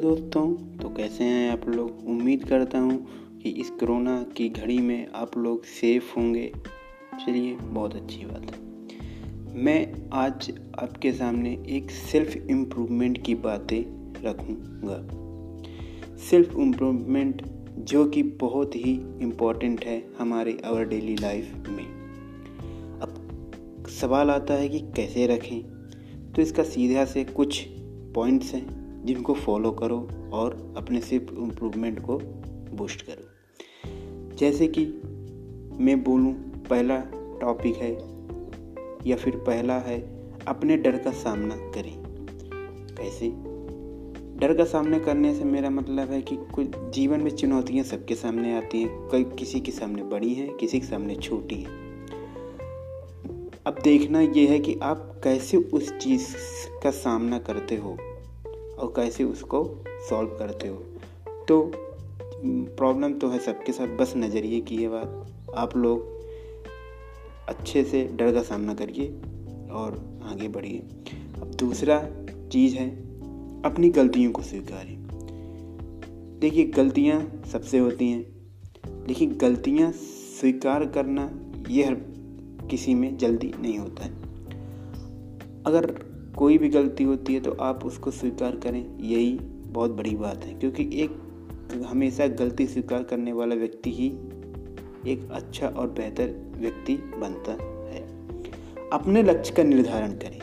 दोस्तों तो कैसे हैं आप लोग? उम्मीद करता हूँ कि इस कोरोना की घड़ी में आप लोग सेफ़ होंगे। चलिए, बहुत अच्छी बात है। मैं आज आपके सामने एक सेल्फ इम्प्रूवमेंट की बातें रखूँगा। सेल्फ इम्प्रूवमेंट जो कि बहुत ही इम्पोर्टेंट है हमारे आवर डेली लाइफ में। अब सवाल आता है कि कैसे रखें? तो इसका सीधा से कुछ पॉइंट्स हैं। जिनको फॉलो करो और अपने सिर्फ़ इम्प्रूवमेंट को बूस्ट करो। जैसे कि मैं बोलूँ, पहला टॉपिक है या फिर पहला है, अपने डर का सामना करें। कैसे? डर का सामना करने से मेरा मतलब है कि कुछ जीवन में चुनौतियाँ सबके सामने आती हैं, कई किसी के सामने बड़ी हैं, किसी के सामने छोटी हैं। अब देखना यह है कि आप कैसे उस चीज़ का सामना करते हो। और कैसे उसको सॉल्व करते हो? तो प्रॉब्लम तो है सबके साथ, बस नज़रिए की है बात। आप लोग अच्छे से डर का सामना करिए और आगे बढ़िए। अब दूसरा चीज़ है, अपनी गलतियों को स्वीकारें देखिए, गलतियाँ सबसे होती हैं, लेकिन गलतियाँ स्वीकार करना यह किसी में जल्दी नहीं होता है। अगर कोई भी गलती होती है तो आप उसको स्वीकार करें। यही बहुत बड़ी बात है, क्योंकि एक हमेशा गलती स्वीकार करने वाला व्यक्ति ही एक अच्छा और बेहतर व्यक्ति बनता है। अपने लक्ष्य का निर्धारण करें।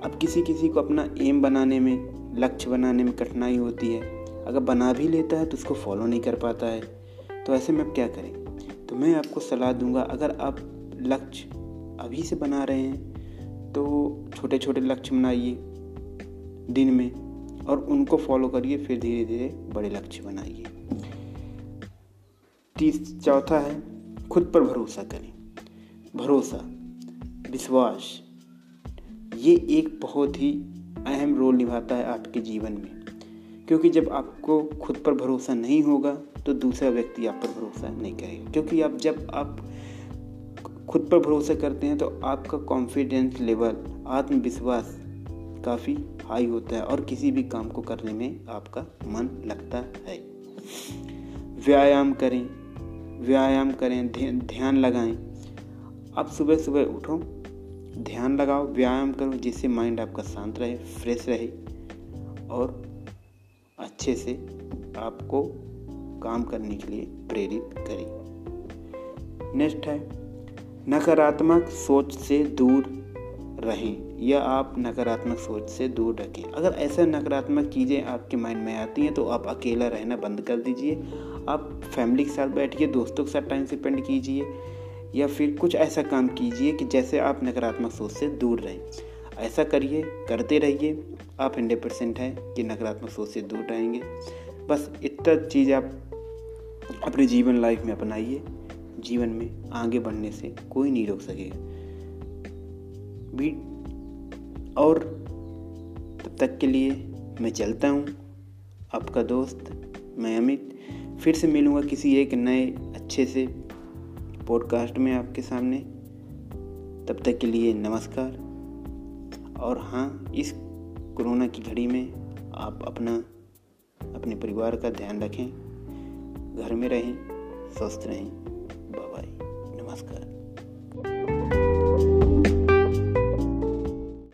अब किसी किसी को अपना एम बनाने में, लक्ष्य बनाने में कठिनाई होती है। अगर बना भी लेता है तो उसको फॉलो नहीं कर पाता है। तो ऐसे में क्या करें? तो मैं आपको सलाह दूँगा, अगर आप लक्ष्य अभी से बना रहे हैं तो छोटे छोटे लक्ष्य बनाइए दिन में और उनको फॉलो करिए, फिर धीरे धीरे बड़े लक्ष्य बनाइए। तीस, चौथा है, खुद पर भरोसा करें। भरोसा, विश्वास, ये एक बहुत ही अहम रोल निभाता है आपके जीवन में। क्योंकि जब आपको खुद पर भरोसा नहीं होगा तो दूसरा व्यक्ति आप पर भरोसा नहीं करेगा। क्योंकि आप, जब आप खुद पर भरोसा करते हैं तो आपका कॉन्फिडेंस लेवल आत्मविश्वास काफ़ी हाई होता है और किसी भी काम को करने में आपका मन लगता है। व्यायाम करें व्यायाम करें ध्यान लगाएँ। आप सुबह सुबह उठो, ध्यान लगाओ, व्यायाम करो, जिससे माइंड आपका शांत रहे फ्रेश रहे और अच्छे से आपको काम करने के लिए प्रेरित करें। नेक्स्ट है नकारात्मक सोच से दूर रहें या आप नकारात्मक सोच से दूर रखें। अगर ऐसा नकारात्मक चीज़ें आपके माइंड में आती हैं तो आप अकेला रहना बंद कर दीजिए। आप फैमिली के साथ बैठिए, दोस्तों के साथ टाइम स्पेंड कीजिए, या फिर कुछ ऐसा काम कीजिए कि जैसे आप नकारात्मक सोच से दूर रहें। ऐसा करिए, करते रहिए। आप हंड्रेड परसेंट हैं कि नकारात्मक सोच से दूर रहेंगे। बस इतना चीज़ आप अपने जीवन लाइफ में अपनाइए। जीवन में आगे बढ़ने से कोई नहीं रोक सकेगा और तब तक के लिए मैं चलता हूँ। आपका दोस्त, मैं अमित। फिर से मिलूँगा किसी एक नए, अच्छे से पॉडकास्ट में आपके सामने। तब तक के लिए नमस्कार। और हाँ इस कोरोना की घड़ी में आप अपना, अपने परिवार का ध्यान रखें। घर में रहें, स्वस्थ रहें। That's good?